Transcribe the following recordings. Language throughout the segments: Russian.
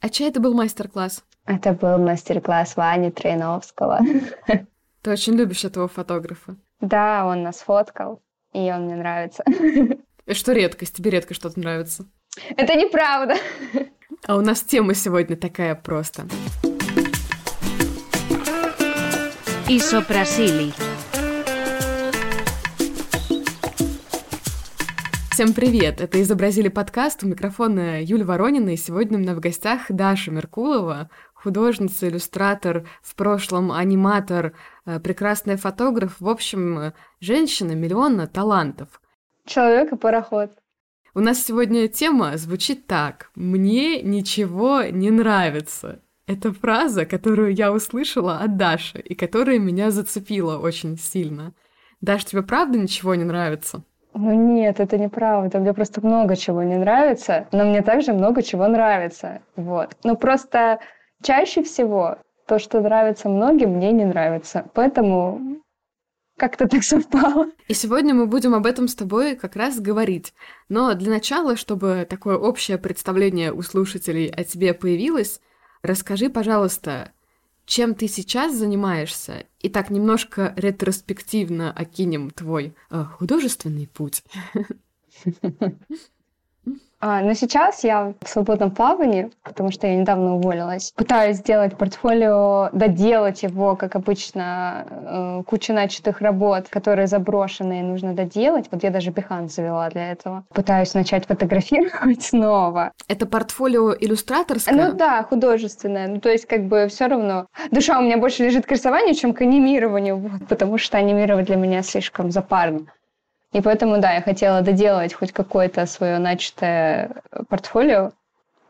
А чей это был мастер-класс? Это был мастер-класс Вани Троиновского. Ты очень любишь этого фотографа. Да, он нас фоткал, и он мне нравится. И что редкость? Тебе редко что-то нравится? Это неправда. А у нас тема сегодня такая просто. Исопрасили. Всем привет! Это «Изобразили подкаст». У микрофона Юля Воронина, и сегодня у меня в гостях Даша Меркулова, художница, иллюстратор, в прошлом аниматор, э, прекрасная фотограф, в общем, женщина миллиона талантов. Человек и пароход. У нас сегодня тема звучит так. «Мне ничего не нравится». Это фраза, которую я услышала от Даши, и которая меня зацепила очень сильно. Даш, тебе правда ничего не нравится? Ну нет, это неправда. Мне просто много чего не нравится, но мне также много чего нравится. Вот. Ну просто чаще всего то, что нравится многим, мне не нравится. Поэтому как-то так совпало. И сегодня мы будем об этом с тобой как раз говорить. Но для начала, чтобы такое общее представление у слушателей о тебе появилось, расскажи, пожалуйста, чем ты сейчас занимаешься, и так немножко ретроспективно окинем твой э, художественный путь. А, но сейчас я в свободном плавании, потому что я недавно уволилась. Пытаюсь сделать портфолио, доделать его, как обычно, э, куча начатых работ, которые заброшены и нужно доделать. Вот я даже Behance завела для этого. Пытаюсь начать фотографировать снова. Это портфолио иллюстраторское? Ну да, художественное. Ну то есть как бы все равно. Душа у меня больше лежит к рисованию, чем к анимированию, вот, потому что анимировать для меня слишком запарно. И поэтому, да, я хотела доделать хоть какое-то свое начатое портфолио.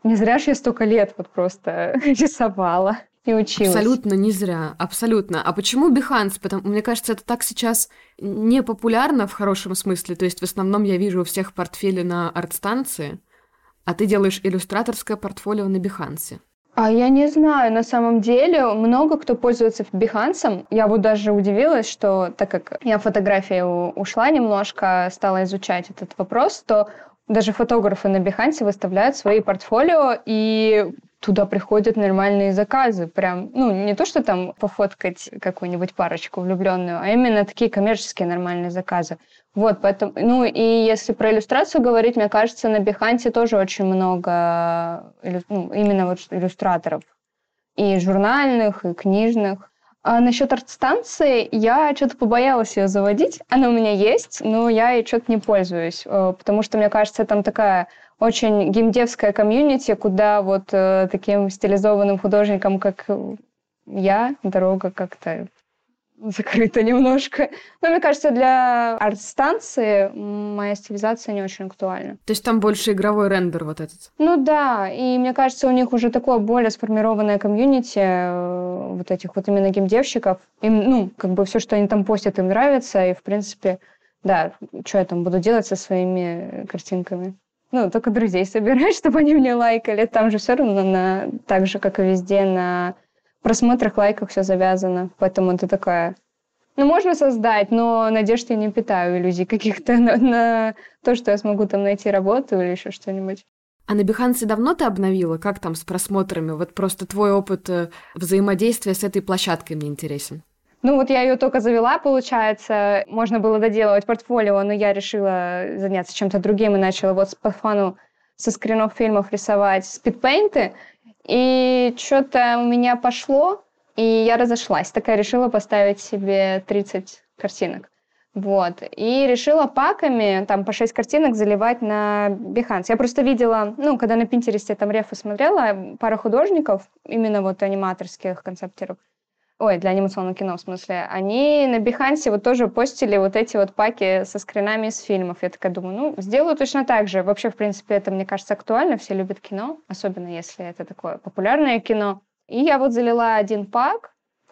Не зря же я столько лет вот просто рисовала и училась. Абсолютно не зря, абсолютно. А почему Behance? Потому, мне кажется, это так сейчас не популярно в хорошем смысле. То есть в основном я вижу у всех портфели на арт-станции, а ты делаешь иллюстраторское портфолио на Behance. А я не знаю, на самом деле много кто пользуется Behance. Я вот даже удивилась, что так как я в фотографии ушла немножко, стала изучать этот вопрос, то даже фотографы на Behance выставляют свои портфолио, и туда приходят нормальные заказы. Прям, ну, не то, что там пофоткать какую-нибудь парочку влюбленную, а именно такие коммерческие нормальные заказы. Вот, поэтому, ну, и если про иллюстрацию говорить, мне кажется, на Биханте тоже очень много ну, именно вот иллюстраторов. И журнальных, и книжных. А насчет арт-станции я что-то побоялась ее заводить. Она у меня есть, но я ей что-то не пользуюсь, э, потому что, мне кажется, там такая очень геймдевская комьюнити, куда вот э, таким стилизованным художникам, как я, дорога как-то закрыта немножко. Но мне кажется, для арт-станции моя стилизация не очень актуальна. То есть там больше игровой рендер вот этот? Ну да, и мне кажется, у них уже такое более сформированное комьюнити э, вот этих вот именно геймдевщиков. Им, ну, как бы все, что они там постят, им нравится, и, в принципе, да, что я там буду делать со своими картинками? ну, только друзей собирать, чтобы они мне лайкали. Там же все равно на, так же, как и везде, на просмотрах, лайках все завязано. Поэтому это такая... Ну, можно создать, но надежд я не питаю иллюзий каких-то на, на то, что я смогу там найти работу или еще что-нибудь. А на Бихансе давно ты обновила? Как там с просмотрами? Вот просто твой опыт э, взаимодействия с этой площадкой мне интересен. Ну вот я ее только завела, получается. Можно было доделывать портфолио, но я решила заняться чем-то другим и начала вот по фану со скринов фильмов рисовать спидпейнты. И что-то у меня пошло, и я разошлась. Такая решила поставить себе 30 картинок. Вот. И решила паками, там, по 6 картинок заливать на Behance. Я просто видела, ну, когда на Пинтересте там рефы смотрела, пара художников, именно вот аниматорских концептеров, ой, для анимационного кино, в смысле, они на Бихансе вот тоже постили вот эти вот паки со скринами из фильмов. Я такая думаю, ну, сделаю точно так же. Вообще, в принципе, это, мне кажется, актуально. Все любят кино, особенно если это такое популярное кино. И я вот залила один пак,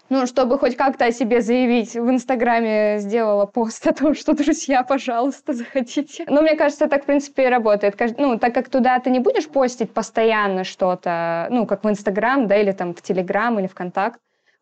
ну, чтобы хоть как-то о себе заявить, в Инстаграме сделала пост о том, что, друзья, пожалуйста, заходите. Но мне кажется, так, в принципе, и работает. Ну, так как туда ты не будешь постить постоянно что-то, ну, как в Инстаграм, да, или там в Телеграм, или ВКонтакт,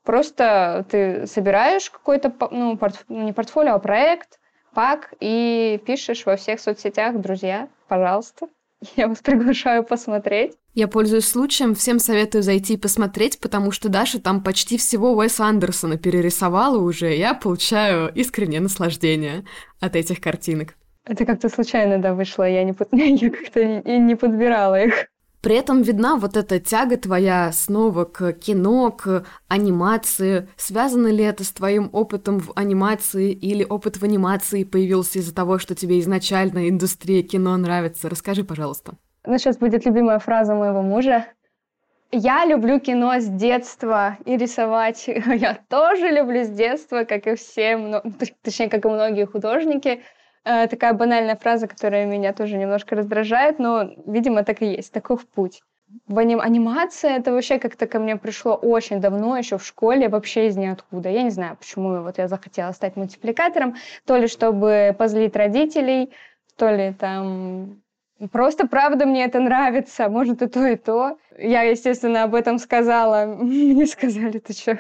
Просто ты собираешь какой-то, ну, порт, ну, не портфолио, а проект, пак, и пишешь во всех соцсетях, друзья, пожалуйста, Я вас приглашаю посмотреть. Я пользуюсь случаем, всем советую зайти и посмотреть, потому что Даша там почти всего Уэса Андерсона перерисовала уже. Я получаю искреннее наслаждение от этих картинок. Это как-то случайно, да, вышло. Я, не под... я как-то и не подбирала их. При этом видна вот эта тяга твоя снова к кино, к анимации. Связано ли это с твоим опытом в анимации или опыт в анимации появился из-за того, что тебе изначально индустрия кино нравится? Расскажи, пожалуйста. Ну, сейчас будет любимая фраза моего мужа. Я люблю кино с детства и рисовать. Я тоже люблю с детства, как и все, точнее, как и многие художники. Э, такая банальная фраза, которая меня тоже немножко раздражает, но, видимо, так и есть, таков путь. В аним... Анимация это вообще как-то ко мне пришло очень давно, еще в школе, вообще из ниоткуда. Я не знаю, почему вот я захотела стать мультипликатором, то ли чтобы позлить родителей, то ли там Просто, правда, мне это нравится. Может, и то, и то. Я, естественно, об этом сказала. Мне сказали, ты что,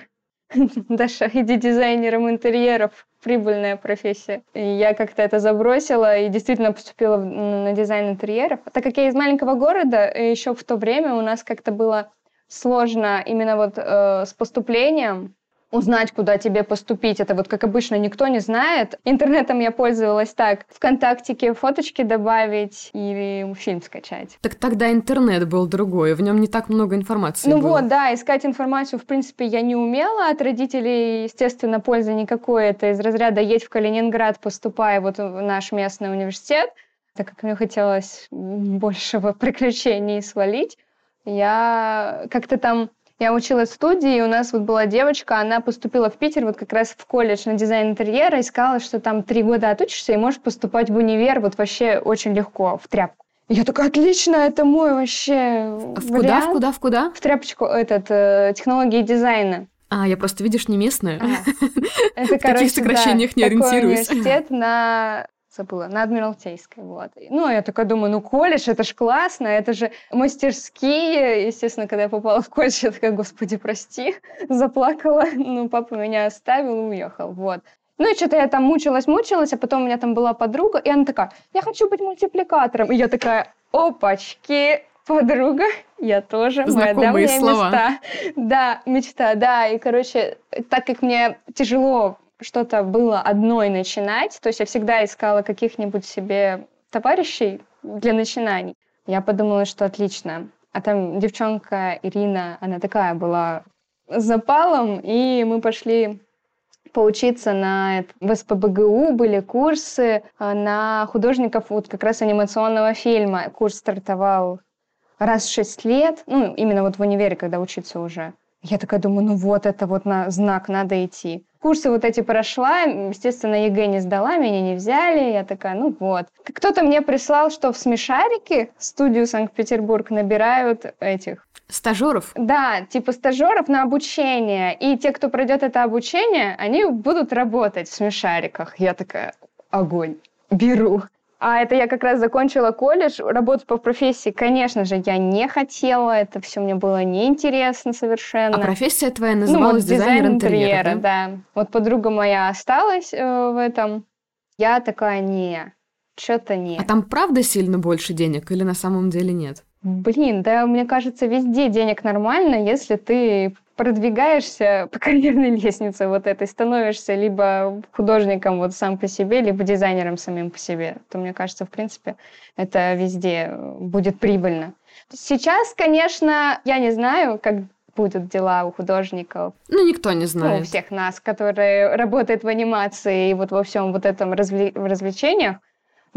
Даша, иди дизайнером интерьеров прибыльная профессия. И я как-то это забросила и действительно поступила на дизайн интерьеров. Так как я из маленького города, еще в то время у нас как-то было сложно именно вот э, с поступлением, узнать, куда тебе поступить. Это вот, как обычно, никто не знает. Интернетом я пользовалась так. Вконтактике фоточки добавить или фильм скачать. Так тогда интернет был другой, в нем не так много информации Ну было. вот, да, искать информацию, в принципе, я не умела. От родителей, естественно, пользы никакой. Это из разряда «едь в Калининград, поступай вот в наш местный университет». Так как мне хотелось большего приключений свалить, я как-то там я училась в студии, и у нас вот была девочка, она поступила в Питер вот как раз в колледж на дизайн интерьера, и сказала, что там три года отучишься и можешь поступать в универ вот вообще очень легко, в тряпку. Я такая, отлично, это мой вообще а в куда, в куда, в куда? В тряпочку, этот, э, технологии дизайна. А, я просто, видишь, не местная. А, это, короче, В таких сокращениях да, не ориентируюсь. Университет на забыла, на Адмиралтейской, вот. Ну, я такая думаю, ну, колледж, это ж классно, это же мастерские. Естественно, когда я попала в колледж, я такая, господи, прости, заплакала. Ну, папа меня оставил и уехал, вот. Ну и что-то я там мучилась, мучилась, а потом у меня там была подруга, и она такая, я хочу быть мультипликатором. И я такая, опачки, подруга, я тоже, Знакомые моя давняя слова. мечта. Да, мечта, да. И, короче, так как мне тяжело что-то было одной начинать, то есть я всегда искала каких-нибудь себе товарищей для начинаний. Я подумала, что отлично. А там девчонка Ирина, она такая была запалом, и мы пошли поучиться на в СПБГУ, были курсы а, на художников вот как раз анимационного фильма. Курс стартовал раз в шесть лет, ну, именно вот в универе, когда учиться уже. Я такая думаю, ну вот это вот на знак, надо идти. Курсы вот эти прошла, естественно, ЕГЭ не сдала, меня не взяли. Я такая, ну вот. Кто-то мне прислал, что в Смешарики, студию Санкт-Петербург, набирают этих... Стажеров? Да, типа стажеров на обучение. И те, кто пройдет это обучение, они будут работать в Смешариках. Я такая, огонь, беру. А это я как раз закончила колледж, работать по профессии, конечно же, я не хотела, это все мне было неинтересно совершенно. А профессия твоя называлась ну, вот, дизайнер дизайн интерьера, интерьера да? да. Вот подруга моя осталась э, в этом. Я такая, не, что-то нет. А там правда сильно больше денег или на самом деле нет? Блин, да, мне кажется, везде денег нормально, если ты продвигаешься по карьерной лестнице вот этой, становишься либо художником вот сам по себе, либо дизайнером самим по себе, то, мне кажется, в принципе, это везде будет прибыльно. Сейчас, конечно, я не знаю, как будут дела у художников. Ну, никто не знает. Ну, у всех нас, которые работают в анимации и вот во всем вот этом развле- развлечениях.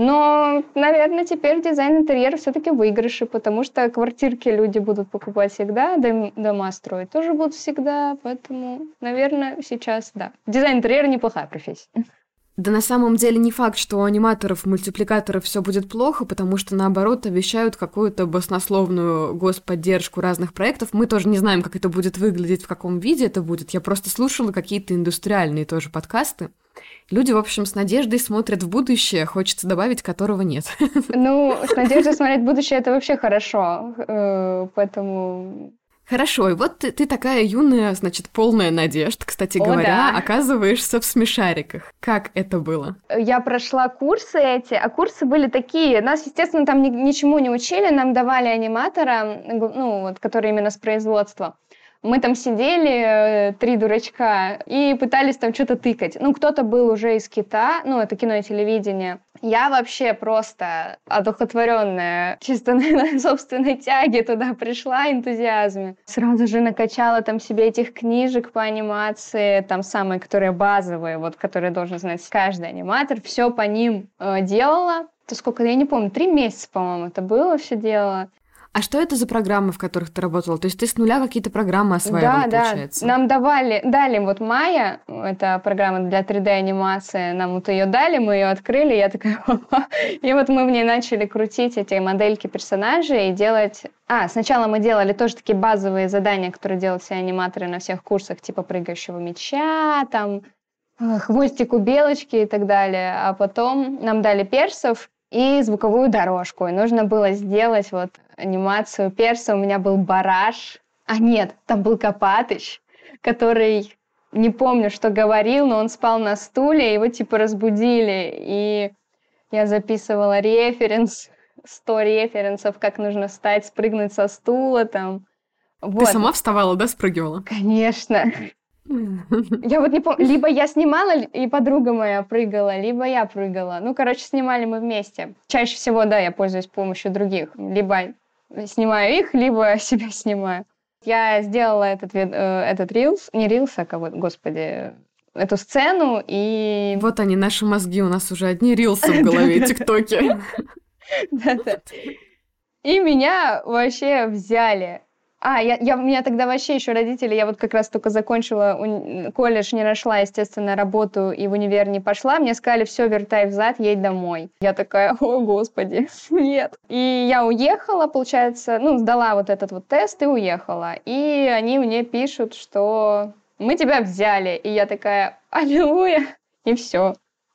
Но, наверное, теперь дизайн интерьера все-таки выигрыши, потому что квартирки люди будут покупать всегда, дома строить тоже будут всегда, поэтому, наверное, сейчас, да. Дизайн интерьера неплохая профессия. Да на самом деле не факт, что у аниматоров, мультипликаторов все будет плохо, потому что наоборот обещают какую-то баснословную господдержку разных проектов. Мы тоже не знаем, как это будет выглядеть, в каком виде это будет. Я просто слушала какие-то индустриальные тоже подкасты. Люди, в общем, с надеждой смотрят в будущее, хочется добавить, которого нет. Ну, с надеждой смотреть в будущее это вообще хорошо. Э, поэтому Хорошо, и вот ты, ты такая юная, значит, полная надежд, кстати О, говоря, да. оказываешься в смешариках. Как это было? Я прошла курсы эти, а курсы были такие. Нас, естественно, там ни- ничему не учили, нам давали аниматора, ну, вот, который именно с производства. Мы там сидели, э, три дурачка, и пытались там что-то тыкать. Ну, кто-то был уже из Кита, ну, это кино и телевидение. Я вообще просто одухотворенная, чисто на собственной тяге туда пришла, энтузиазме. Сразу же накачала там себе этих книжек по анимации, там самые, которые базовые, вот, которые должен знать каждый аниматор. Все по ним э, делала. То сколько, я не помню, три месяца, по-моему, это было все дело. А что это за программы, в которых ты работала? То есть ты с нуля какие-то программы осваивала, да, получается? да. Нам давали, дали вот Майя, это программа для 3D-анимации, нам вот ее дали, мы ее открыли, я такая, и вот мы в ней начали крутить эти модельки персонажей и делать... А, сначала мы делали тоже такие базовые задания, которые делают все аниматоры на всех курсах, типа прыгающего мяча, там, э, хвостику белочки и так далее. А потом нам дали персов, и звуковую дорожку. И нужно было сделать вот анимацию перса. У меня был бараш. А нет, там был Копатыч, который не помню, что говорил, но он спал на стуле, его типа разбудили. И я записывала референс, 100 референсов, как нужно встать, спрыгнуть со стула там. Вот. Ты сама вставала, да, спрыгивала? Конечно. Я вот не помню, либо я снимала, и подруга моя прыгала, либо я прыгала. Ну, короче, снимали мы вместе. Чаще всего, да, я пользуюсь помощью других. Либо снимаю их, либо себя снимаю. Я сделала этот, э, этот рилс, не рилс, а кого, господи, эту сцену, и... Вот они, наши мозги, у нас уже одни рилсы в голове, тиктоки. И меня вообще взяли. А, я, я, у меня тогда вообще еще родители, я вот как раз только закончила уни- колледж, не нашла, естественно, работу и в универ не пошла. Мне сказали, все, вертай взад, едь домой. Я такая, о, господи, нет. И я уехала, получается, ну, сдала вот этот вот тест и уехала. И они мне пишут, что мы тебя взяли. И я такая, аллилуйя, и все.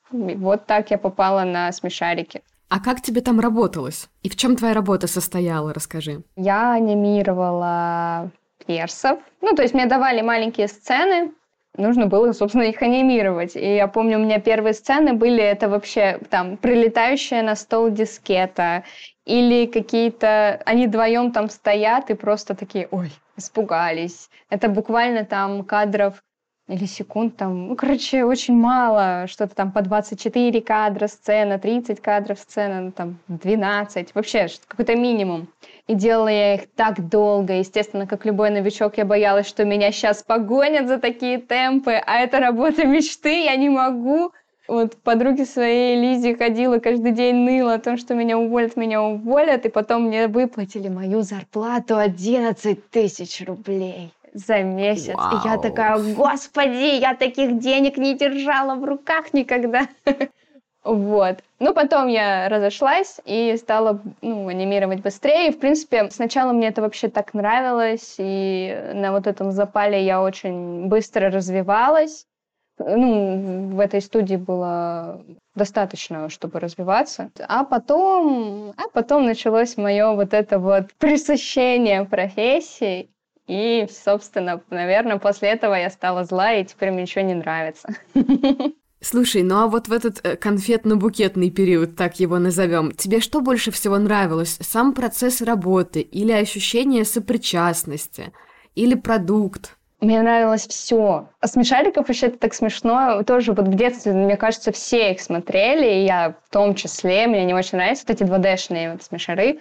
Вот так я попала на смешарики. А как тебе там работалось? И в чем твоя работа состояла, расскажи. Я анимировала персов. Ну, то есть мне давали маленькие сцены, нужно было, собственно, их анимировать. И я помню, у меня первые сцены были, это вообще там прилетающая на стол дискета, или какие-то, они вдвоем там стоят и просто такие, ой, испугались. Это буквально там кадров или секунд там, ну, короче, очень мало, что-то там по 24 кадра сцена, 30 кадров сцена, ну, там 12, вообще какой-то минимум. И делала я их так долго, естественно, как любой новичок, я боялась, что меня сейчас погонят за такие темпы, а это работа мечты, я не могу. Вот подруге своей Лизе ходила каждый день ныла о том, что меня уволят, меня уволят, и потом мне выплатили мою зарплату 11 тысяч рублей за месяц. Вау. И я такая, господи, я таких денег не держала в руках никогда. Вот. Ну, потом я разошлась и стала ну, анимировать быстрее. И, в принципе, сначала мне это вообще так нравилось, и на вот этом запале я очень быстро развивалась. Ну, в этой студии было достаточно, чтобы развиваться. А потом, а потом началось мое вот это вот присыщение профессии. И, собственно, наверное, после этого я стала зла, и теперь мне ничего не нравится. Слушай, ну а вот в этот э, конфетно-букетный период, так его назовем, тебе что больше всего нравилось? Сам процесс работы или ощущение сопричастности? Или продукт? Мне нравилось все. А смешариков вообще это так смешно. Тоже вот в детстве, мне кажется, все их смотрели, и я в том числе. Мне не очень нравятся вот эти 2D-шные вот смешары.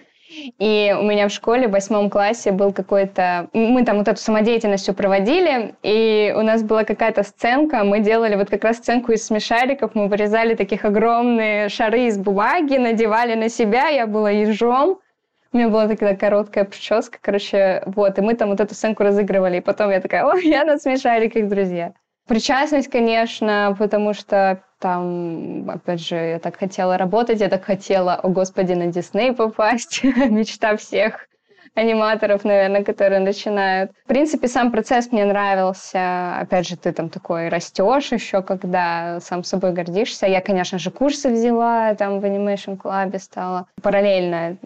И у меня в школе в восьмом классе был какой-то... Мы там вот эту самодеятельность проводили, и у нас была какая-то сценка, мы делали вот как раз сценку из смешариков, мы вырезали таких огромные шары из бумаги, надевали на себя, я была ежом, у меня была такая короткая прическа, короче, вот, и мы там вот эту сценку разыгрывали, и потом я такая, ой, я на смешариках, друзья. Причастность, конечно, потому что там, опять же, я так хотела работать, я так хотела, о господи, на Дисней попасть, мечта всех аниматоров, наверное, которые начинают. В принципе, сам процесс мне нравился. Опять же, ты там такой растешь еще, когда сам собой гордишься. Я, конечно же, курсы взяла, там в Animation Club стала параллельно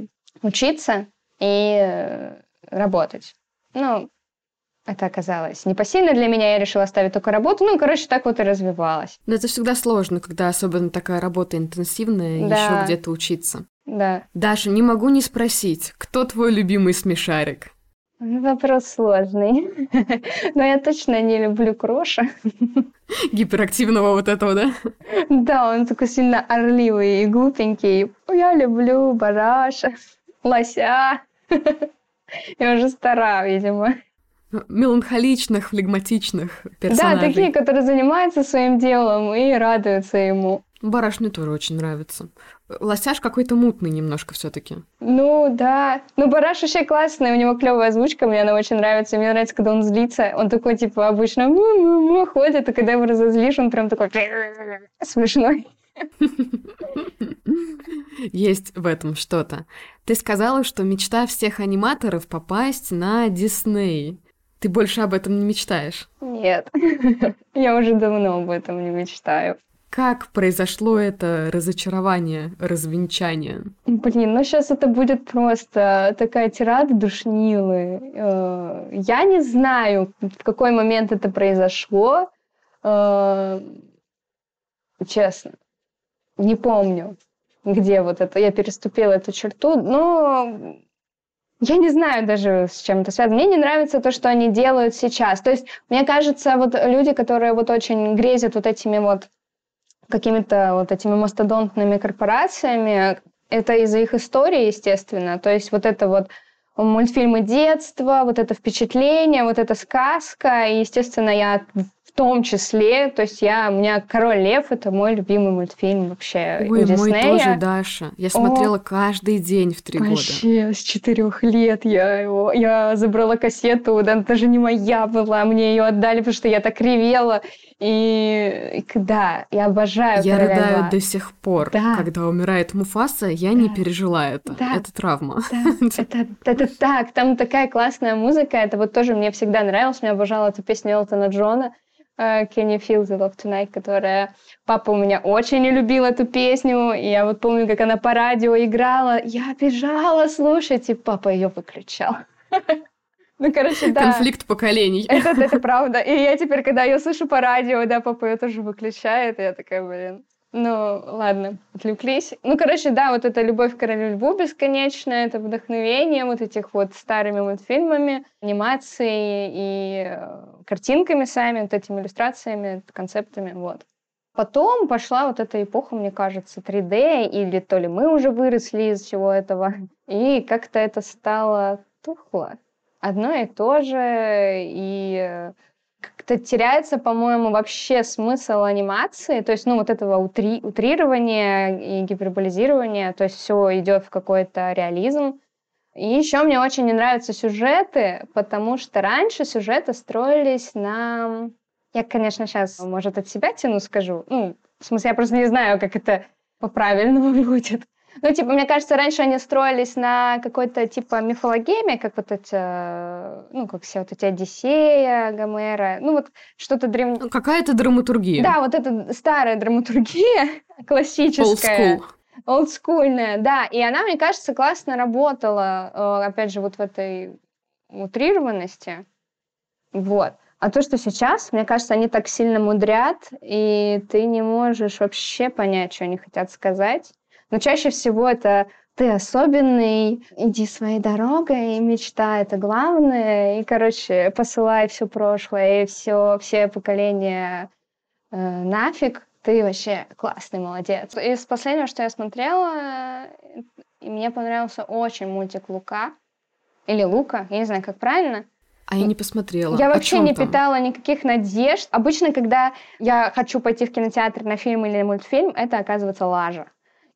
учиться и работать. Ну, это оказалось непосильно для меня, я решила оставить только работу. Ну, короче, так вот и развивалась. Но это всегда сложно, когда особенно такая работа интенсивная, Да. еще где-то учиться. Да. Даша, не могу не спросить, кто твой любимый смешарик? Ну, Вопрос сложный. Но я точно не люблю Кроша. Гиперактивного вот этого, да? Да, он такой сильно орливый и глупенький. Я люблю бараша, лося. Я уже стара, видимо. Меланхоличных, флегматичных персонажей. Да, такие, которые занимаются своим делом и радуются ему. Бараш мне тоже очень нравится. Лосяш какой-то мутный немножко все таки Ну, да. Ну, Бараш вообще классный, у него клевая озвучка, мне она очень нравится. Мне нравится, когда он злится. Он такой, типа, обычно му-му-му ходит, и когда его разозлишь, он прям такой смешной. Есть в этом что-то. Ты сказала, что мечта всех аниматоров попасть на Дисней. Ты больше об этом не мечтаешь. Нет, я уже давно об этом не мечтаю. Как произошло это разочарование, развенчание? Блин, ну сейчас это будет просто такая тирада душнилы. Э, Я не знаю, в какой момент это произошло. Э, Честно. Не помню, где вот это. Я переступила эту черту, но я не знаю даже, с чем это связано. Мне не нравится то, что они делают сейчас. То есть, мне кажется, вот люди, которые вот очень грезят вот этими вот какими-то вот этими мастодонтными корпорациями, это из-за их истории, естественно. То есть вот это вот мультфильмы детства, вот это впечатление, вот эта сказка. И, естественно, я том числе, то есть я, у меня «Король лев» — это мой любимый мультфильм вообще Ой, у мой тоже, Даша. Я смотрела каждый день в три года. Вообще, с четырех лет я его, я забрала кассету, да, даже не моя была, мне ее отдали, потому что я так ревела. И, и да, я обожаю Я «Короля рыдаю льва». до сих пор. Да. Когда умирает Муфаса, я не Да. пережила это. Да. Это травма. Да, это, это так, там такая классная музыка, это вот тоже мне всегда нравилось, мне обожала эту песню Элтона Джона, Can you feel the love tonight, которая... Папа у меня очень не любил эту песню, и я вот помню, как она по радио играла, я бежала слушать, и папа ее выключал. Ну, короче, да. Конфликт поколений. Это, это правда. И я теперь, когда ее слышу по радио, да, папа ее тоже выключает, и я такая, блин. Ну, ладно, отвлеклись. Ну, короче, да, вот эта любовь к королю льву бесконечная, это вдохновение вот этих вот старыми мультфильмами, анимацией и э, картинками сами, вот этими иллюстрациями, концептами, вот. Потом пошла вот эта эпоха, мне кажется, 3D, или то ли мы уже выросли из всего этого, и как-то это стало тухло. Одно и то же, и э, как-то теряется, по-моему, вообще смысл анимации, то есть, ну, вот этого утри- утрирования и гиперболизирования, то есть все идет в какой-то реализм. И еще мне очень не нравятся сюжеты, потому что раньше сюжеты строились на... Я, конечно, сейчас, может, от себя тяну, скажу. Ну, в смысле, я просто не знаю, как это по-правильному будет. Ну, типа, мне кажется, раньше они строились на какой-то, типа, мифологеме, как вот эти, ну, как все вот эти Одиссея, Гомера, ну, вот что-то древнее. Ну, Какая-то драматургия. Да, вот эта старая драматургия, Old классическая. school. Олдскульная, да. И она, мне кажется, классно работала, э, опять же, вот в этой утрированности. Вот. А то, что сейчас, мне кажется, они так сильно мудрят, и ты не можешь вообще понять, что они хотят сказать. Но чаще всего это ты особенный, иди своей дорогой, мечта — это главное. И, короче, посылай все прошлое и все, все поколения э, нафиг. Ты вообще классный, молодец. Из последнего, что я смотрела, и мне понравился очень мультик Лука. Или Лука, я не знаю, как правильно. А я не посмотрела. Я вообще не там? питала никаких надежд. Обычно, когда я хочу пойти в кинотеатр на фильм или мультфильм, это оказывается лажа.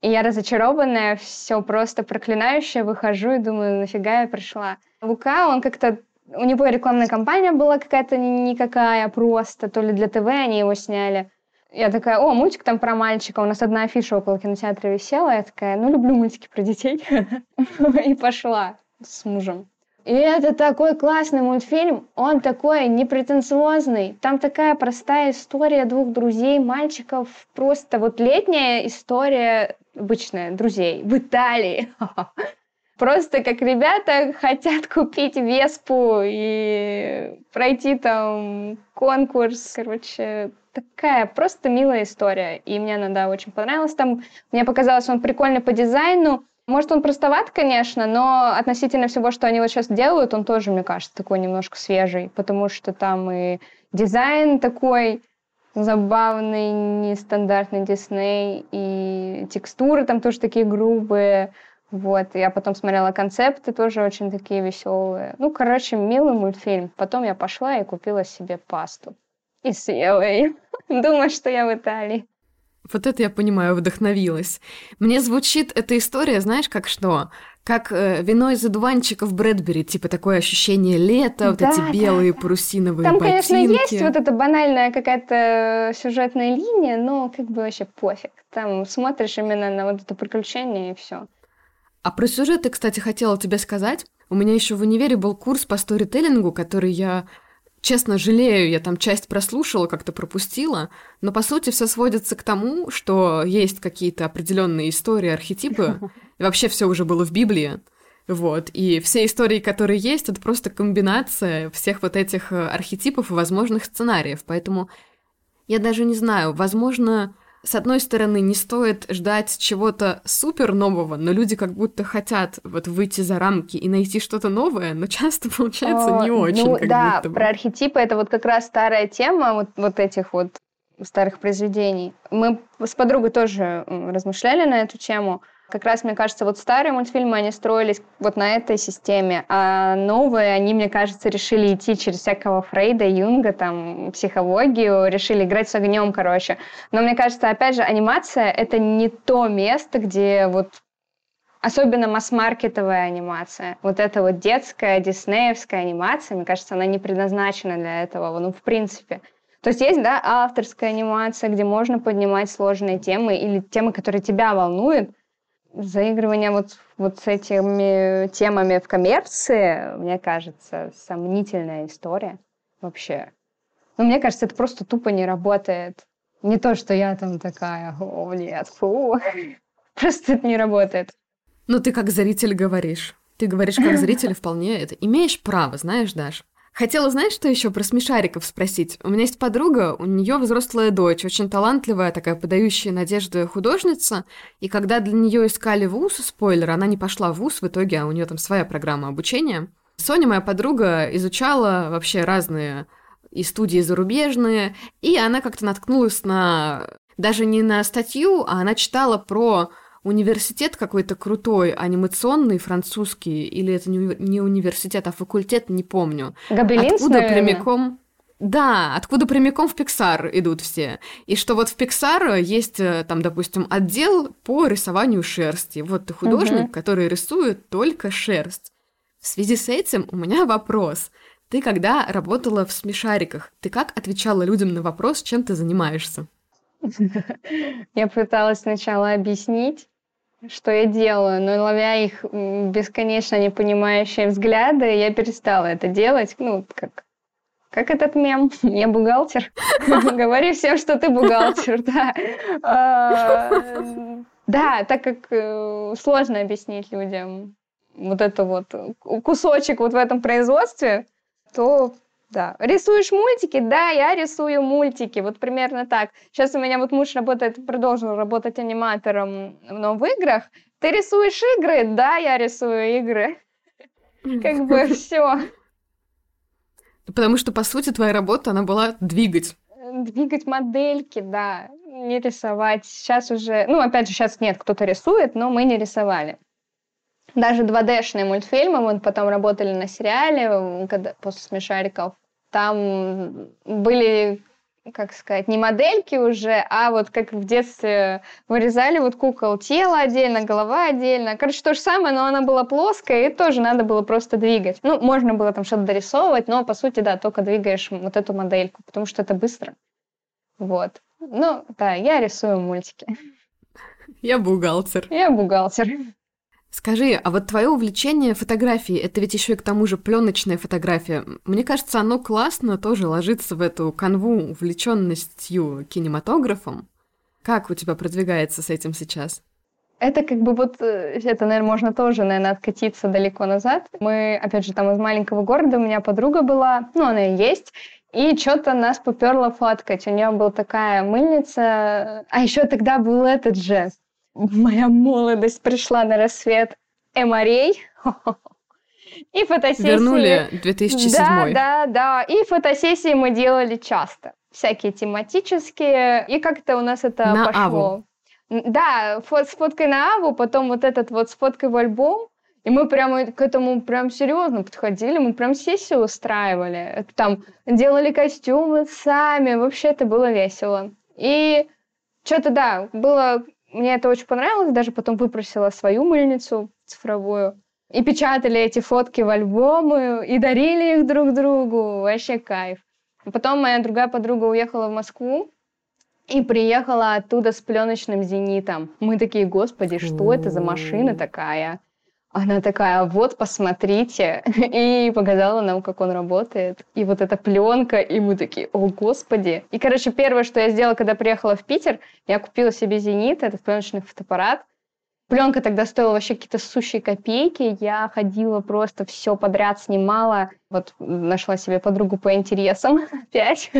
И я разочарованная, все просто проклинающая, выхожу и думаю, нафига я пришла. Лука, он как-то... У него рекламная кампания была какая-то никакая, просто, то ли для ТВ они его сняли. Я такая, о, мультик там про мальчика. У нас одна афиша около кинотеатра висела. Я такая, ну, люблю мультики про детей. И пошла с мужем. И это такой классный мультфильм, он такой непретенциозный. Там такая простая история двух друзей, мальчиков. Просто вот летняя история обычная, друзей в Италии. Просто как ребята хотят купить Веспу и пройти там конкурс. Короче, такая просто милая история. И мне она, да, очень понравилась. Там мне показалось, он прикольный по дизайну. Может, он простоват, конечно, но относительно всего, что они вот сейчас делают, он тоже, мне кажется, такой немножко свежий, потому что там и дизайн такой забавный, нестандартный Дисней, и текстуры там тоже такие грубые. Вот, я потом смотрела концепты, тоже очень такие веселые. Ну, короче, милый мультфильм. Потом я пошла и купила себе пасту. И съела ее. Думаю, что я в Италии. Вот это я понимаю, вдохновилась. Мне звучит эта история, знаешь, как что? Как э, вино из одуванчиков Брэдбери, типа такое ощущение лета, вот эти белые да. парусиновые Там, ботинки. конечно, есть вот эта банальная какая-то сюжетная линия, но как бы вообще пофиг. Там смотришь именно на вот это приключение и все. А про сюжет я, кстати, хотела тебе сказать. У меня еще в универе был курс по сторителлингу, который я Честно, жалею, я там часть прослушала, как-то пропустила, но по сути все сводится к тому, что есть какие-то определенные истории, архетипы, и вообще все уже было в Библии. Вот, и все истории, которые есть, это просто комбинация всех вот этих э, архетипов и возможных сценариев. Поэтому я даже не знаю, возможно, с одной стороны, не стоит ждать чего-то супер нового, но люди как будто хотят вот выйти за рамки и найти что-то новое, но часто получается О, не очень. Ну, как да, будто бы. про архетипы это вот как раз старая тема вот, вот этих вот старых произведений. Мы с подругой тоже размышляли на эту тему. Как раз, мне кажется, вот старые мультфильмы, они строились вот на этой системе, а новые, они, мне кажется, решили идти через всякого Фрейда, Юнга, там, психологию, решили играть с огнем, короче. Но мне кажется, опять же, анимация — это не то место, где вот особенно масс-маркетовая анимация. Вот эта вот детская, диснеевская анимация, мне кажется, она не предназначена для этого, ну, в принципе. То есть есть, да, авторская анимация, где можно поднимать сложные темы или темы, которые тебя волнуют, заигрывание вот, вот с этими темами в коммерции, мне кажется, сомнительная история вообще. Ну, мне кажется, это просто тупо не работает. Не то, что я там такая, о, нет, фу. Просто это не работает. Ну, ты как зритель говоришь. Ты говоришь как зритель вполне это. Имеешь право, знаешь, Даш. Хотела, знаешь, что еще про смешариков спросить? У меня есть подруга, у нее взрослая дочь, очень талантливая, такая подающая надежды художница, и когда для нее искали вуз, спойлер, она не пошла в вуз в итоге, а у нее там своя программа обучения. Соня, моя подруга, изучала вообще разные и студии зарубежные, и она как-то наткнулась на даже не на статью, а она читала про университет какой-то крутой, анимационный, французский, или это не, университет, а факультет, не помню. Гобелинс, Откуда наверное? прямиком... Да, откуда прямиком в Pixar идут все. И что вот в Pixar есть э, там, допустим, отдел по рисованию шерсти. Вот ты художник, угу. который рисует только шерсть. В связи с этим у меня вопрос. Ты когда работала в смешариках, ты как отвечала людям на вопрос, чем ты занимаешься? Я пыталась сначала объяснить, что я делаю, но ловя их бесконечно непонимающие взгляды, я перестала это делать. Ну, как, как этот мем? Я бухгалтер. Говори всем, что ты бухгалтер, да. А, да, так как э, сложно объяснить людям вот это вот кусочек вот в этом производстве, то да. Рисуешь мультики? Да, я рисую мультики. Вот примерно так. Сейчас у меня вот муж работает, продолжил работать аниматором, но в играх. Ты рисуешь игры? Да, я рисую игры. Как бы все. Потому что, по сути, твоя работа, она была двигать. Двигать модельки, да. Не рисовать. Сейчас уже... Ну, опять же, сейчас нет, кто-то рисует, но мы не рисовали. Даже 2D-шные мультфильмы, мы потом работали на сериале, когда, после «Смешариков», там были как сказать, не модельки уже, а вот как в детстве вырезали вот кукол тело отдельно, голова отдельно. Короче, то же самое, но она была плоская, и тоже надо было просто двигать. Ну, можно было там что-то дорисовывать, но, по сути, да, только двигаешь вот эту модельку, потому что это быстро. Вот. Ну, да, я рисую мультики. Я бухгалтер. Я бухгалтер. Скажи, а вот твое увлечение фотографией, это ведь еще и к тому же пленочная фотография. Мне кажется, оно классно тоже ложится в эту канву увлеченностью кинематографом. Как у тебя продвигается с этим сейчас? Это как бы вот, э, это, наверное, можно тоже, наверное, откатиться далеко назад. Мы, опять же, там из маленького города, у меня подруга была, ну, она и есть, и что-то нас поперло фоткать. У нее была такая мыльница. А еще тогда был этот же. Моя молодость пришла на рассвет. Эморей. И фотосессии... Вернули 2007 Да, да, да. И фотосессии мы делали часто. Всякие тематические. И как-то у нас это на пошло. Аву. Да, фот, с фоткой на Аву, потом вот этот вот с фоткой в альбом. И мы прямо к этому прям серьезно подходили, мы прям сессию устраивали. Там делали костюмы сами, вообще это было весело. И что-то, да, было... Мне это очень понравилось, даже потом выпросила свою мыльницу цифровую. И печатали эти фотки в альбомы, и дарили их друг другу. Вообще кайф. Потом моя другая подруга уехала в Москву, и приехала оттуда с пленочным зенитом. Мы такие, господи, что это за машина такая? Она такая, вот, посмотрите. И показала нам, как он работает. И вот эта пленка, и мы такие, о, господи. И, короче, первое, что я сделала, когда приехала в Питер, я купила себе «Зенит», этот пленочный фотоаппарат. Пленка тогда стоила вообще какие-то сущие копейки. Я ходила просто все подряд снимала. Вот нашла себе подругу по интересам опять.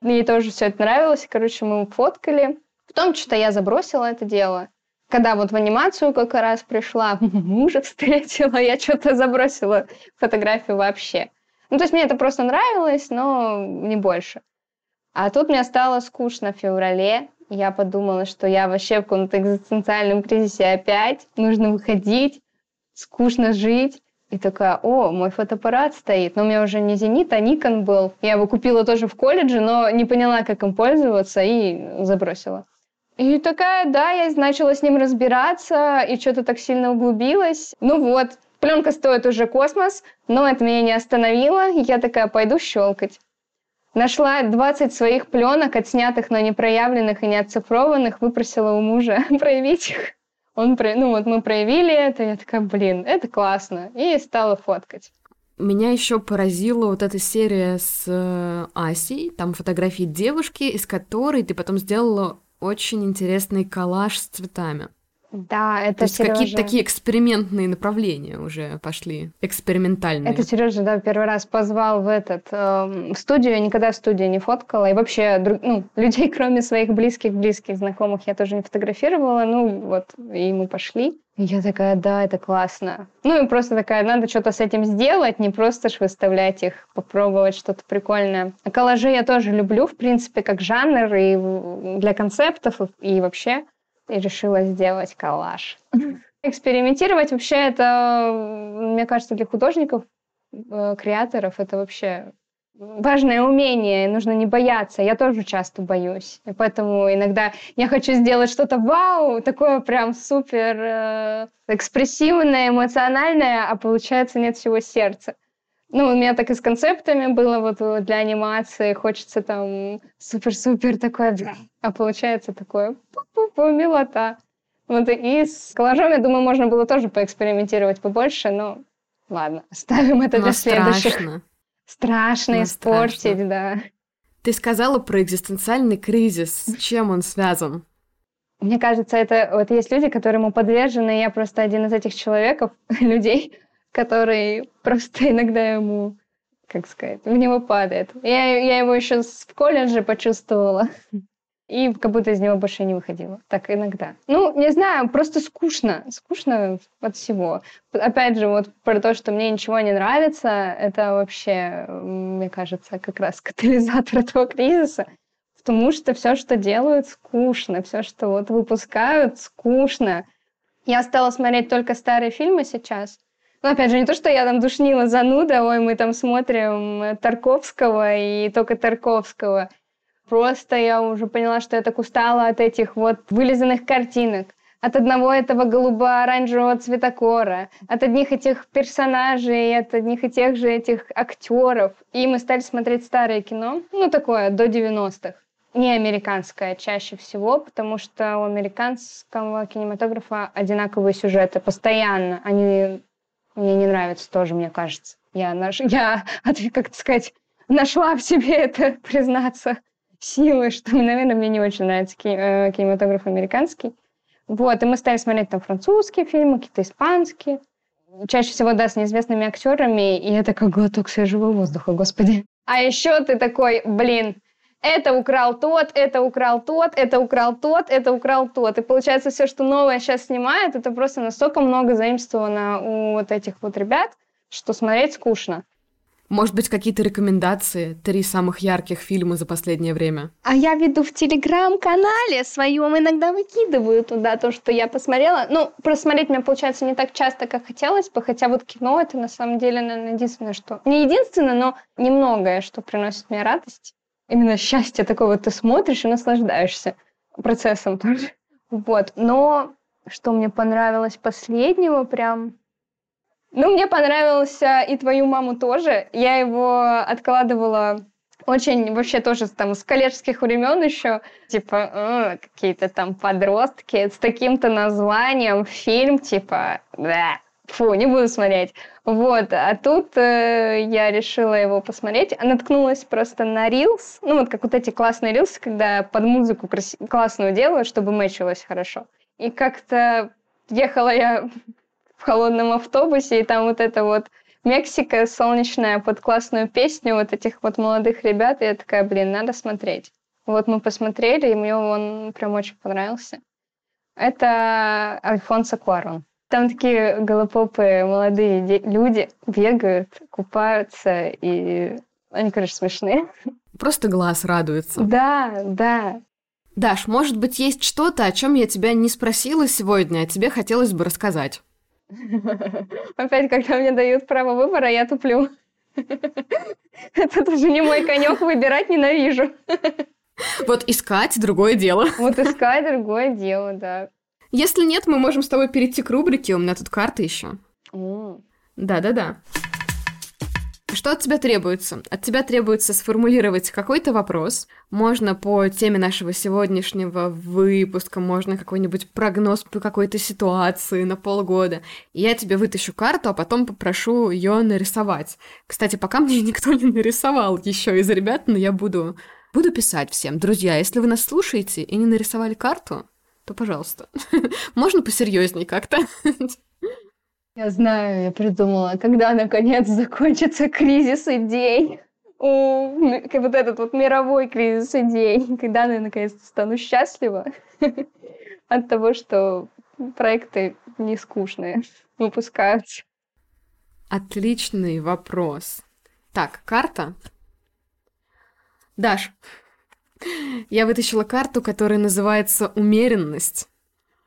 Мне тоже все это нравилось. Короче, мы фоткали. Потом что-то я забросила это дело. Когда вот в анимацию как раз пришла, мужа встретила, я что-то забросила фотографию вообще. Ну, то есть мне это просто нравилось, но не больше. А тут мне стало скучно в феврале. Я подумала, что я вообще в каком-то экзистенциальном кризисе опять. Нужно выходить, скучно жить. И такая, о, мой фотоаппарат стоит. Но у меня уже не Зенит, а Никон был. Я его купила тоже в колледже, но не поняла, как им пользоваться, и забросила. И такая, да, я начала с ним разбираться, и что-то так сильно углубилась. Ну вот, пленка стоит уже космос, но это меня не остановило. Я такая, пойду щелкать. Нашла 20 своих пленок, отснятых, но не проявленных и не оцифрованных, выпросила у мужа проявить их. Он, ну вот мы проявили это, я такая, блин, это классно. И стала фоткать. Меня еще поразила вот эта серия с э, Асей, там фотографии девушки, из которой ты потом сделала очень интересный коллаж с цветами. Да, это То есть Сережа... какие-то такие экспериментные направления уже пошли, экспериментальные. Это Сережа, да, первый раз позвал в этот э, в студию. Я никогда в студии не фоткала. И вообще, друг, ну, людей, кроме своих близких-близких знакомых, я тоже не фотографировала. Ну, вот, и мы пошли. И я такая, да, это классно. Ну, и просто такая, надо что-то с этим сделать, не просто ж выставлять их, попробовать что-то прикольное. А коллажи я тоже люблю, в принципе, как жанр и для концептов, и вообще и решила сделать коллаж. Экспериментировать вообще это, мне кажется, для художников, э, креаторов это вообще важное умение, нужно не бояться. Я тоже часто боюсь. И поэтому иногда я хочу сделать что-то вау, такое прям супер э, экспрессивное, эмоциональное, а получается нет всего сердца. Ну, у меня так и с концептами было вот для анимации. Хочется там супер-супер такое, а получается такое пу-пу-пу, милота. Вот и с коллажом, я думаю, можно было тоже поэкспериментировать побольше, но ладно, оставим это но для следующих. Страшно. Страшно но испортить, страшно. да. Ты сказала про экзистенциальный кризис. С чем он связан? Мне кажется, это вот есть люди, которые ему подвержены, я просто один из этих человеков, людей, который просто иногда ему, как сказать, в него падает. Я, я его еще в колледже почувствовала. И как будто из него больше не выходила. Так иногда. Ну, не знаю, просто скучно. Скучно от всего. Опять же, вот про то, что мне ничего не нравится, это вообще, мне кажется, как раз катализатор этого кризиса. Потому что все, что делают, скучно. Все, что вот выпускают, скучно. Я стала смотреть только старые фильмы сейчас. Ну, опять же, не то, что я там душнила зануда, ой, мы там смотрим Тарковского и только Тарковского. Просто я уже поняла, что я так устала от этих вот вылизанных картинок, от одного этого голубо-оранжевого цветокора, от одних этих персонажей, от одних и тех же этих актеров. И мы стали смотреть старое кино, ну, такое, до 90-х. Не американское чаще всего, потому что у американского кинематографа одинаковые сюжеты постоянно. Они мне не нравится тоже, мне кажется. Я, наш... я как сказать, нашла в себе это, признаться, силы, что, наверное, мне не очень нравится. Э, кинематограф американский. Вот, и мы стали смотреть там французские фильмы, какие-то испанские. Чаще всего, да, с неизвестными актерами, и это как глоток свежего воздуха, господи. А еще ты такой, блин, это украл тот, это украл тот, это украл тот, это украл тот. И получается, все, что новое сейчас снимают, это просто настолько много заимствовано у вот этих вот ребят, что смотреть скучно. Может быть, какие-то рекомендации? Три самых ярких фильма за последнее время? А я веду в телеграм-канале своем, иногда выкидываю туда то, что я посмотрела. Ну, просмотреть мне получается не так часто, как хотелось бы, хотя вот кино это на самом деле, наверное, единственное, что... Не единственное, но немногое, что приносит мне радость именно счастье такое, вот ты смотришь и наслаждаешься процессом тоже. Вот, но что мне понравилось последнего прям... Ну, мне понравился и твою маму тоже. Я его откладывала очень вообще тоже там с коллежских времен еще, типа, э, какие-то там подростки с таким-то названием, фильм, типа, да, фу, не буду смотреть. Вот, а тут э, я решила его посмотреть, а наткнулась просто на рилс, ну вот как вот эти классные рилсы, когда под музыку крас... классную делают, чтобы мэчилось хорошо. И как-то ехала я в холодном автобусе, и там вот это вот Мексика солнечная под классную песню вот этих вот молодых ребят, и я такая, блин, надо смотреть. Вот мы посмотрели, и мне он прям очень понравился. Это Альфонсо Куарон. Там такие голопопые молодые люди бегают, купаются, и они, конечно, смешные. Просто глаз радуется. Да, да. Даш, может быть, есть что-то, о чем я тебя не спросила сегодня, а тебе хотелось бы рассказать? Опять, когда мне дают право выбора, я туплю. Это тоже не мой конек, выбирать ненавижу. Вот искать другое дело. Вот искать другое дело, да. Если нет, мы можем с тобой перейти к рубрике. У меня тут карты еще. Да-да-да. Что от тебя требуется? От тебя требуется сформулировать какой-то вопрос. Можно по теме нашего сегодняшнего выпуска, можно какой-нибудь прогноз по какой-то ситуации на полгода. Я тебе вытащу карту, а потом попрошу ее нарисовать. Кстати, пока мне никто не нарисовал еще из ребят, но я буду, буду писать всем. Друзья, если вы нас слушаете и не нарисовали карту, то пожалуйста. Можно посерьезней как-то? Я знаю, я придумала, когда наконец закончится кризис идей. О, вот этот вот мировой кризис идей, когда я наконец-то стану счастлива от того, что проекты не скучные выпускаются. Отличный вопрос. Так, карта. Даш, я вытащила карту, которая называется «Умеренность».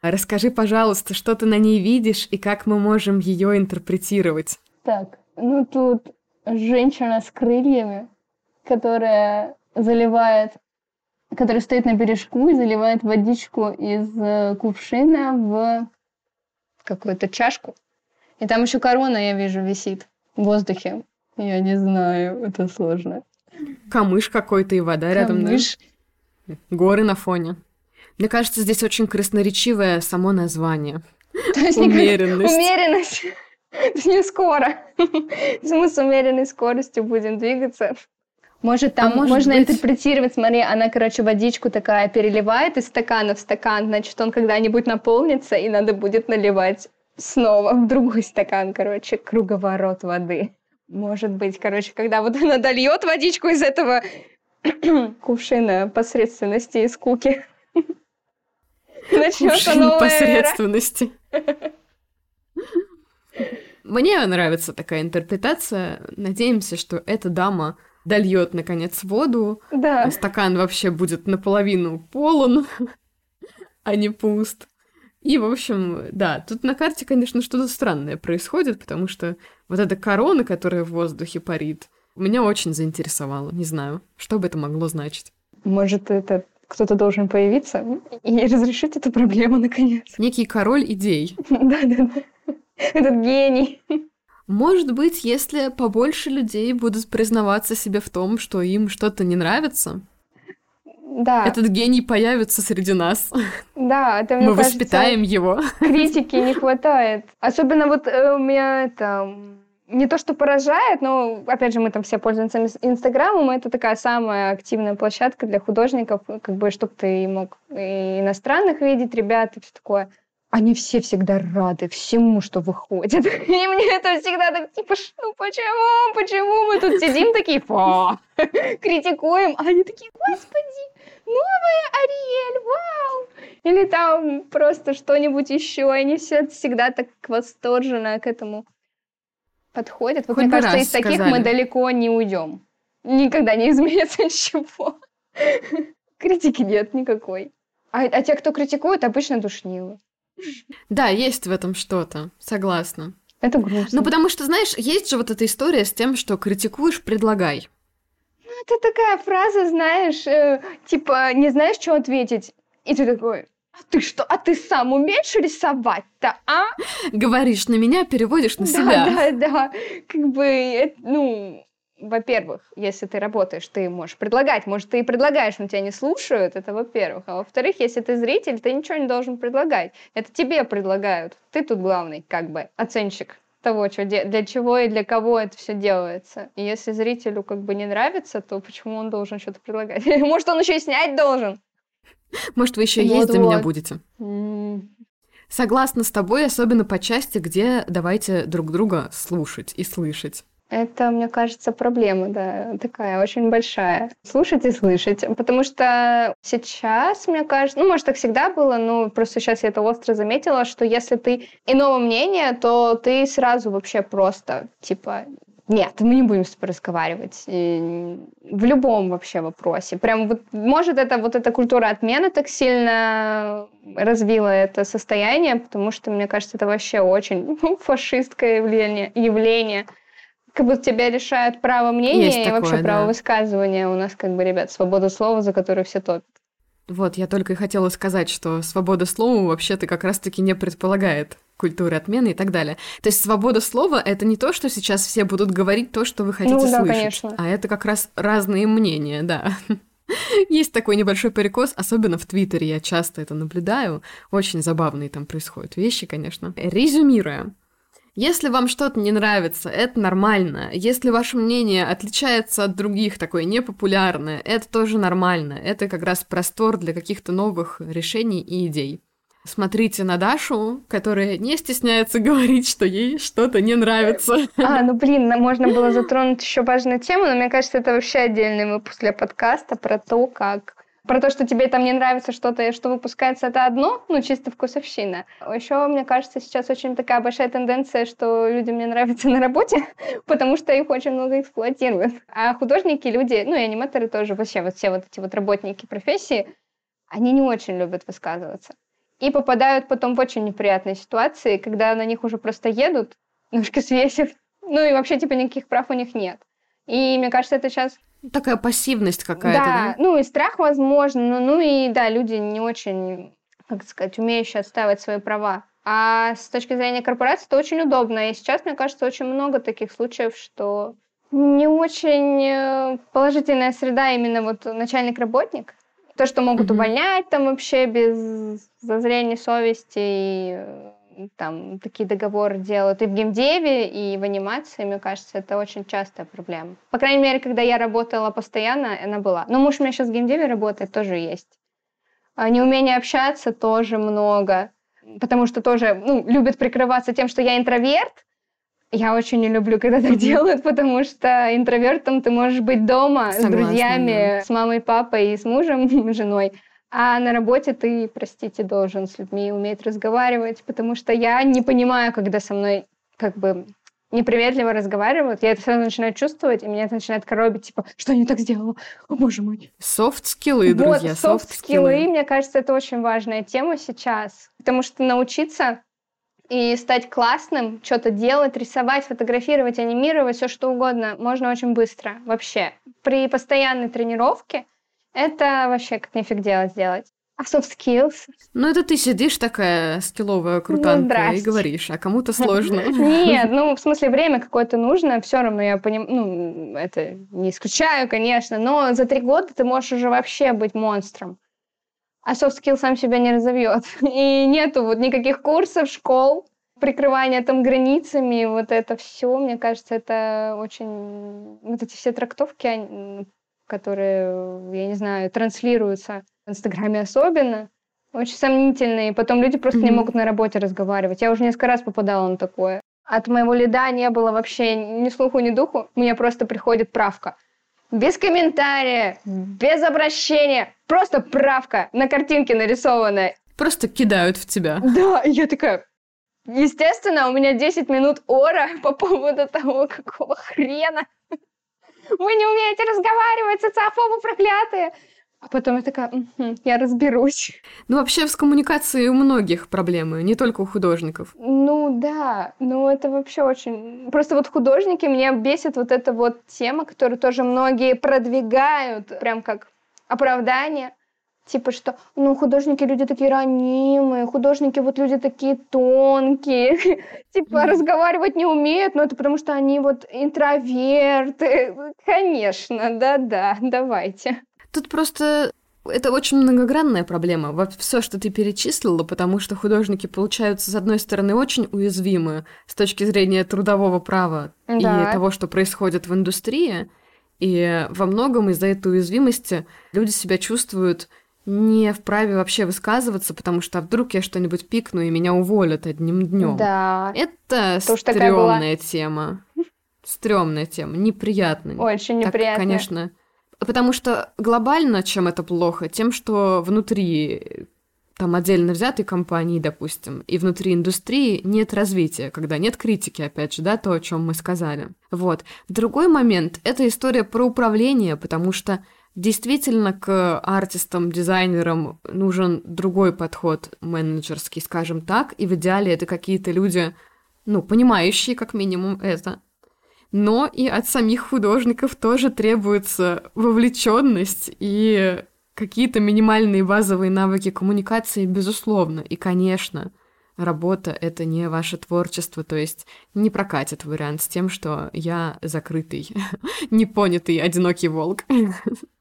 Расскажи, пожалуйста, что ты на ней видишь и как мы можем ее интерпретировать. Так, ну тут женщина с крыльями, которая заливает, которая стоит на бережку и заливает водичку из э, кувшина в какую-то чашку. И там еще корона, я вижу, висит в воздухе. Я не знаю, это сложно. Камыш какой-то и вода рядом, Камыш. да? Горы на фоне. Мне кажется, здесь очень красноречивое само название. Умеренность. Умеренность. Не скоро. Мы с умеренной скоростью будем двигаться. Может, там а может можно быть... интерпретировать, смотри, она, короче, водичку такая переливает из стакана в стакан, значит, он когда-нибудь наполнится, и надо будет наливать снова в другой стакан, короче, круговорот воды. Может быть, короче, когда вот она дольет водичку из этого кувшина посредственности и скуки. Начнется новая посредственности. Мне нравится такая интерпретация. Надеемся, что эта дама дольет наконец воду. Да. А стакан вообще будет наполовину полон, а не пуст. И, в общем, да, тут на карте, конечно, что-то странное происходит, потому что вот эта корона, которая в воздухе парит, меня очень заинтересовала. Не знаю, что бы это могло значить. Может, это кто-то должен появиться и разрешить эту проблему, наконец. Некий король идей. Да-да-да. Этот гений. Может быть, если побольше людей будут признаваться себе в том, что им что-то не нравится, да. Этот гений появится среди нас. Да, это, мне Мы кажется, воспитаем его. Критики не хватает. Особенно вот э, у меня это не то, что поражает, но, опять же, мы там все пользуемся Инстаграмом, это такая самая активная площадка для художников, как бы, чтобы ты мог и иностранных видеть ребят и все такое. Они все всегда рады всему, что выходит. И мне это всегда так, типа, ну почему, почему мы тут сидим такие, критикуем, а они такие, господи, новая Ариэль, вау! Или там просто что-нибудь еще. Они все всегда так восторженно к этому подходят. Вот Хоть мне кажется, из таких сказали. мы далеко не уйдем. Никогда не изменится ничего. Критики нет никакой. А, а те, кто критикует, обычно душнилы. Да, есть в этом что-то, согласна. Это грустно. Ну, потому что, знаешь, есть же вот эта история с тем, что критикуешь, предлагай. Это такая фраза, знаешь, э, типа, не знаешь, что ответить. И ты такой, а ты что, а ты сам умеешь рисовать-то, а? Говоришь на меня, переводишь на да, себя. Да, да, да. Как бы, ну, во-первых, если ты работаешь, ты можешь предлагать. Может, ты и предлагаешь, но тебя не слушают, это во-первых. А во-вторых, если ты зритель, ты ничего не должен предлагать. Это тебе предлагают. Ты тут главный, как бы, оценщик того, что для чего и для кого это все делается. И если зрителю как бы не нравится, то почему он должен что-то предлагать? Может, он еще и снять должен? Может, вы еще вот, есть за меня будете. Согласна с тобой, особенно по части, где давайте друг друга слушать и слышать. Это, мне кажется, проблема, да, такая очень большая. Слушать и слышать. Потому что сейчас, мне кажется, ну, может, так всегда было, но просто сейчас я это остро заметила, что если ты иного мнения, то ты сразу вообще просто, типа, нет, мы не будем с тобой разговаривать. И в любом вообще вопросе. Прям вот, может, это вот эта культура отмены так сильно развила это состояние, потому что, мне кажется, это вообще очень фашистское явление. явление. Как будто тебя решают право мнения Есть и такое, вообще да. право высказывания. У нас, как бы, ребят, свобода слова, за которую все топят. Вот, я только и хотела сказать, что свобода слова вообще-то как раз-таки не предполагает культуры отмены и так далее. То есть свобода слова — это не то, что сейчас все будут говорить то, что вы хотите ну, да, слышать, конечно. а это как раз разные мнения, да. Есть такой небольшой перекос, особенно в Твиттере я часто это наблюдаю. Очень забавные там происходят вещи, конечно. Резюмируя, если вам что-то не нравится, это нормально. Если ваше мнение отличается от других, такое непопулярное, это тоже нормально. Это как раз простор для каких-то новых решений и идей. Смотрите на Дашу, которая не стесняется говорить, что ей что-то не нравится. А, ну блин, можно было затронуть еще важную тему, но мне кажется, это вообще отдельный выпуск для подкаста про то, как про то, что тебе там не нравится что-то, что выпускается, это одно, ну, чисто вкусовщина. Еще, мне кажется, сейчас очень такая большая тенденция, что людям не нравится на работе, потому что их очень много эксплуатируют. А художники, люди, ну, и аниматоры тоже, вообще вот все вот эти вот работники профессии, они не очень любят высказываться. И попадают потом в очень неприятные ситуации, когда на них уже просто едут, немножко свесив, ну и вообще, типа, никаких прав у них нет. И мне кажется, это сейчас Такая пассивность какая-то, да? Да, ну и страх, возможно, ну, ну и да, люди не очень, как сказать, умеющие отстаивать свои права. А с точки зрения корпорации это очень удобно. И сейчас, мне кажется, очень много таких случаев, что не очень э, положительная среда именно вот начальник-работник. То, что могут mm-hmm. увольнять там вообще без зазрения совести и э, там такие договоры делают и в геймдеве, и в анимации, мне кажется, это очень частая проблема. По крайней мере, когда я работала постоянно, она была. Но муж у меня сейчас в геймдеве работает, тоже есть. А неумение общаться тоже много, потому что тоже ну, любят прикрываться тем, что я интроверт. Я очень не люблю, когда так делают, потому что интровертом ты можешь быть дома Согласна, с друзьями, да. с мамой, папой и с мужем, женой. А на работе ты, простите, должен с людьми уметь разговаривать, потому что я не понимаю, когда со мной как бы неприветливо разговаривают, я это сразу начинаю чувствовать, и меня это начинает коробить, типа, что я не так сделала? О, боже мой. Софт-скиллы, друзья, вот, софт-скиллы, мне кажется, это очень важная тема сейчас, потому что научиться и стать классным, что-то делать, рисовать, фотографировать, анимировать, все что угодно, можно очень быстро, вообще. При постоянной тренировке – это вообще как нифиг делать сделать. А soft skills? Ну, это ты сидишь такая скилловая крутанка ну, и говоришь, а кому-то сложно. Нет, ну, в смысле, время какое-то нужно, все равно я понимаю, ну, это не исключаю, конечно, но за три года ты можешь уже вообще быть монстром. А soft skill сам себя не разовьет. И нету вот никаких курсов, школ, прикрывание там границами, вот это все, мне кажется, это очень... Вот эти все трактовки, они, которые, я не знаю, транслируются в Инстаграме особенно, очень сомнительные. Потом люди просто mm-hmm. не могут на работе разговаривать. Я уже несколько раз попадала на такое. От моего лида не было вообще ни слуху, ни духу. Мне просто приходит правка. Без комментария, без обращения. Просто правка на картинке нарисованная. Просто кидают в тебя. Да, я такая, Естественно, у меня 10 минут ора по поводу того, какого хрена вы не умеете разговаривать, социофобы проклятые. А потом я такая, угу, я разберусь. Ну, вообще, с коммуникацией у многих проблемы, не только у художников. Ну, да, ну, это вообще очень... Просто вот художники, меня бесит вот эта вот тема, которую тоже многие продвигают, прям как оправдание. Типа, что, ну, художники люди такие ранимые, художники вот люди такие тонкие, типа, разговаривать не умеют, но это потому что они вот интроверты. Конечно, да-да, давайте. Тут просто это очень многогранная проблема. Вот все, что ты перечислила, потому что художники получаются, с одной стороны, очень уязвимы с точки зрения трудового права да. и того, что происходит в индустрии. И во многом из-за этой уязвимости люди себя чувствуют не вправе вообще высказываться, потому что а вдруг я что-нибудь пикну и меня уволят одним днем. Да. Это стрёмная тема. Стрёмная тема, неприятная. Очень неприятная. Так, конечно. Потому что глобально чем это плохо? Тем, что внутри там отдельно взятой компании, допустим, и внутри индустрии нет развития, когда нет критики, опять же, да, то, о чем мы сказали. Вот. Другой момент — это история про управление, потому что Действительно, к артистам, дизайнерам нужен другой подход менеджерский, скажем так, и в идеале это какие-то люди, ну, понимающие как минимум это. Но и от самих художников тоже требуется вовлеченность и какие-то минимальные базовые навыки коммуникации, безусловно. И, конечно, работа — это не ваше творчество, то есть не прокатит вариант с тем, что я закрытый, непонятый, одинокий волк.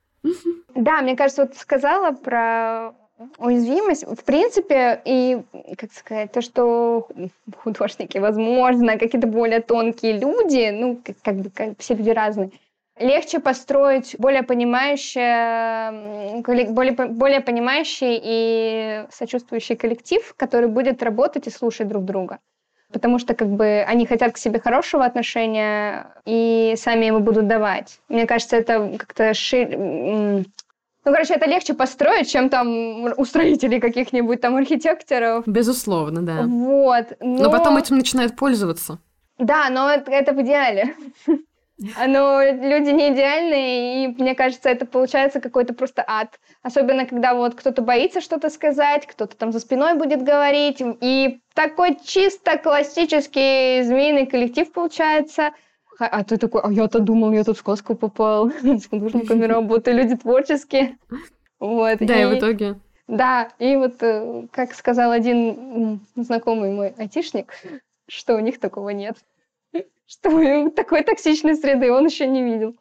Да, мне кажется, вот сказала про уязвимость. В принципе, и, как сказать, то, что художники, возможно, какие-то более тонкие люди, ну, как, как бы как, все люди разные, легче построить более понимающий, более, более понимающий и сочувствующий коллектив, который будет работать и слушать друг друга потому что как бы они хотят к себе хорошего отношения и сами его будут давать. Мне кажется, это как-то шире... Ну, короче, это легче построить, чем там у строителей каких-нибудь там архитекторов. Безусловно, да. Вот. Но, но потом этим начинают пользоваться. Да, но это, это в идеале. Но люди не идеальные, и мне кажется, это получается какой-то просто ад. Особенно, когда вот кто-то боится что-то сказать, кто-то там за спиной будет говорить, и такой чисто классический змеиный коллектив получается. А ты такой, а я-то думал, я тут в сказку попал, с художниками работаю, люди творческие. Вот. Да, и, и в итоге. Да, и вот, э, как сказал один знакомый мой айтишник, что у них такого нет что такой токсичной среды он еще не видел.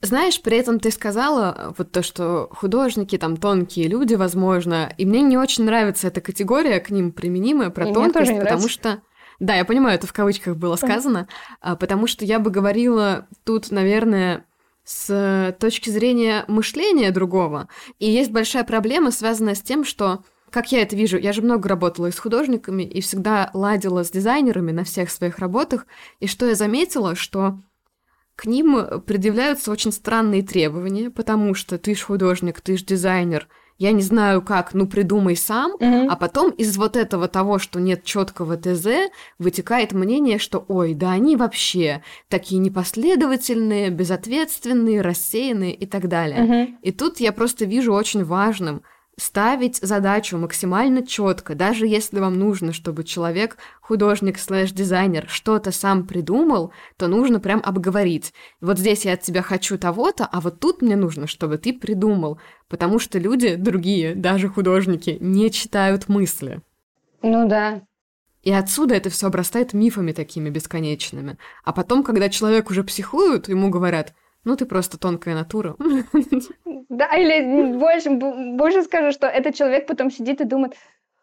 Знаешь, при этом ты сказала э, вот то, что художники там тонкие люди, возможно, и мне не очень нравится эта категория к ним применимая про и тонкость, потому нравится. что да, я понимаю, это в кавычках было сказано, а, потому что я бы говорила тут, наверное, с точки зрения мышления другого. И есть большая проблема, связанная с тем, что как я это вижу, я же много работала и с художниками, и всегда ладила с дизайнерами на всех своих работах, и что я заметила, что к ним предъявляются очень странные требования, потому что ты ж художник, ты ж дизайнер, я не знаю как, ну придумай сам, mm-hmm. а потом из вот этого того, что нет четкого ТЗ, вытекает мнение, что ой, да они вообще такие непоследовательные, безответственные, рассеянные и так далее. Mm-hmm. И тут я просто вижу очень важным ставить задачу максимально четко, даже если вам нужно, чтобы человек, художник слэш-дизайнер, что-то сам придумал, то нужно прям обговорить. Вот здесь я от тебя хочу того-то, а вот тут мне нужно, чтобы ты придумал, потому что люди другие, даже художники, не читают мысли. Ну да. И отсюда это все обрастает мифами такими бесконечными. А потом, когда человек уже психует, ему говорят – ну, ты просто тонкая натура. Да, или больше, больше скажу, что этот человек потом сидит и думает,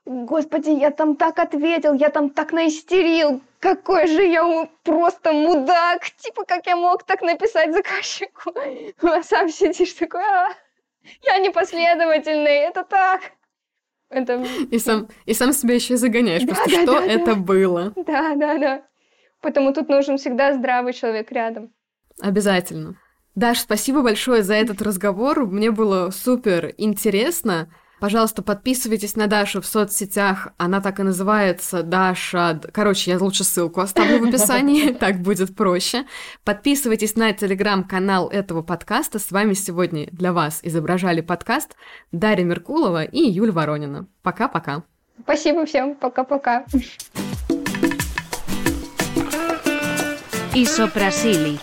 господи, я там так ответил, я там так наистерил, какой же я просто мудак, типа, как я мог так написать заказчику? А сам сидишь такой, а, я непоследовательный, это так. Это... И, сам, и сам себя еще загоняешь, да, просто да, что да, это да. было. Да, да, да. Поэтому тут нужен всегда здравый человек рядом. Обязательно. Даш, спасибо большое за этот разговор. Мне было супер интересно. Пожалуйста, подписывайтесь на Дашу в соцсетях. Она так и называется Даша. Короче, я лучше ссылку оставлю в описании, так будет проще. Подписывайтесь на телеграм-канал этого подкаста. С вами сегодня для вас изображали подкаст Дарья Меркулова и Юль Воронина. Пока-пока. Спасибо всем. Пока-пока. Isoprazili.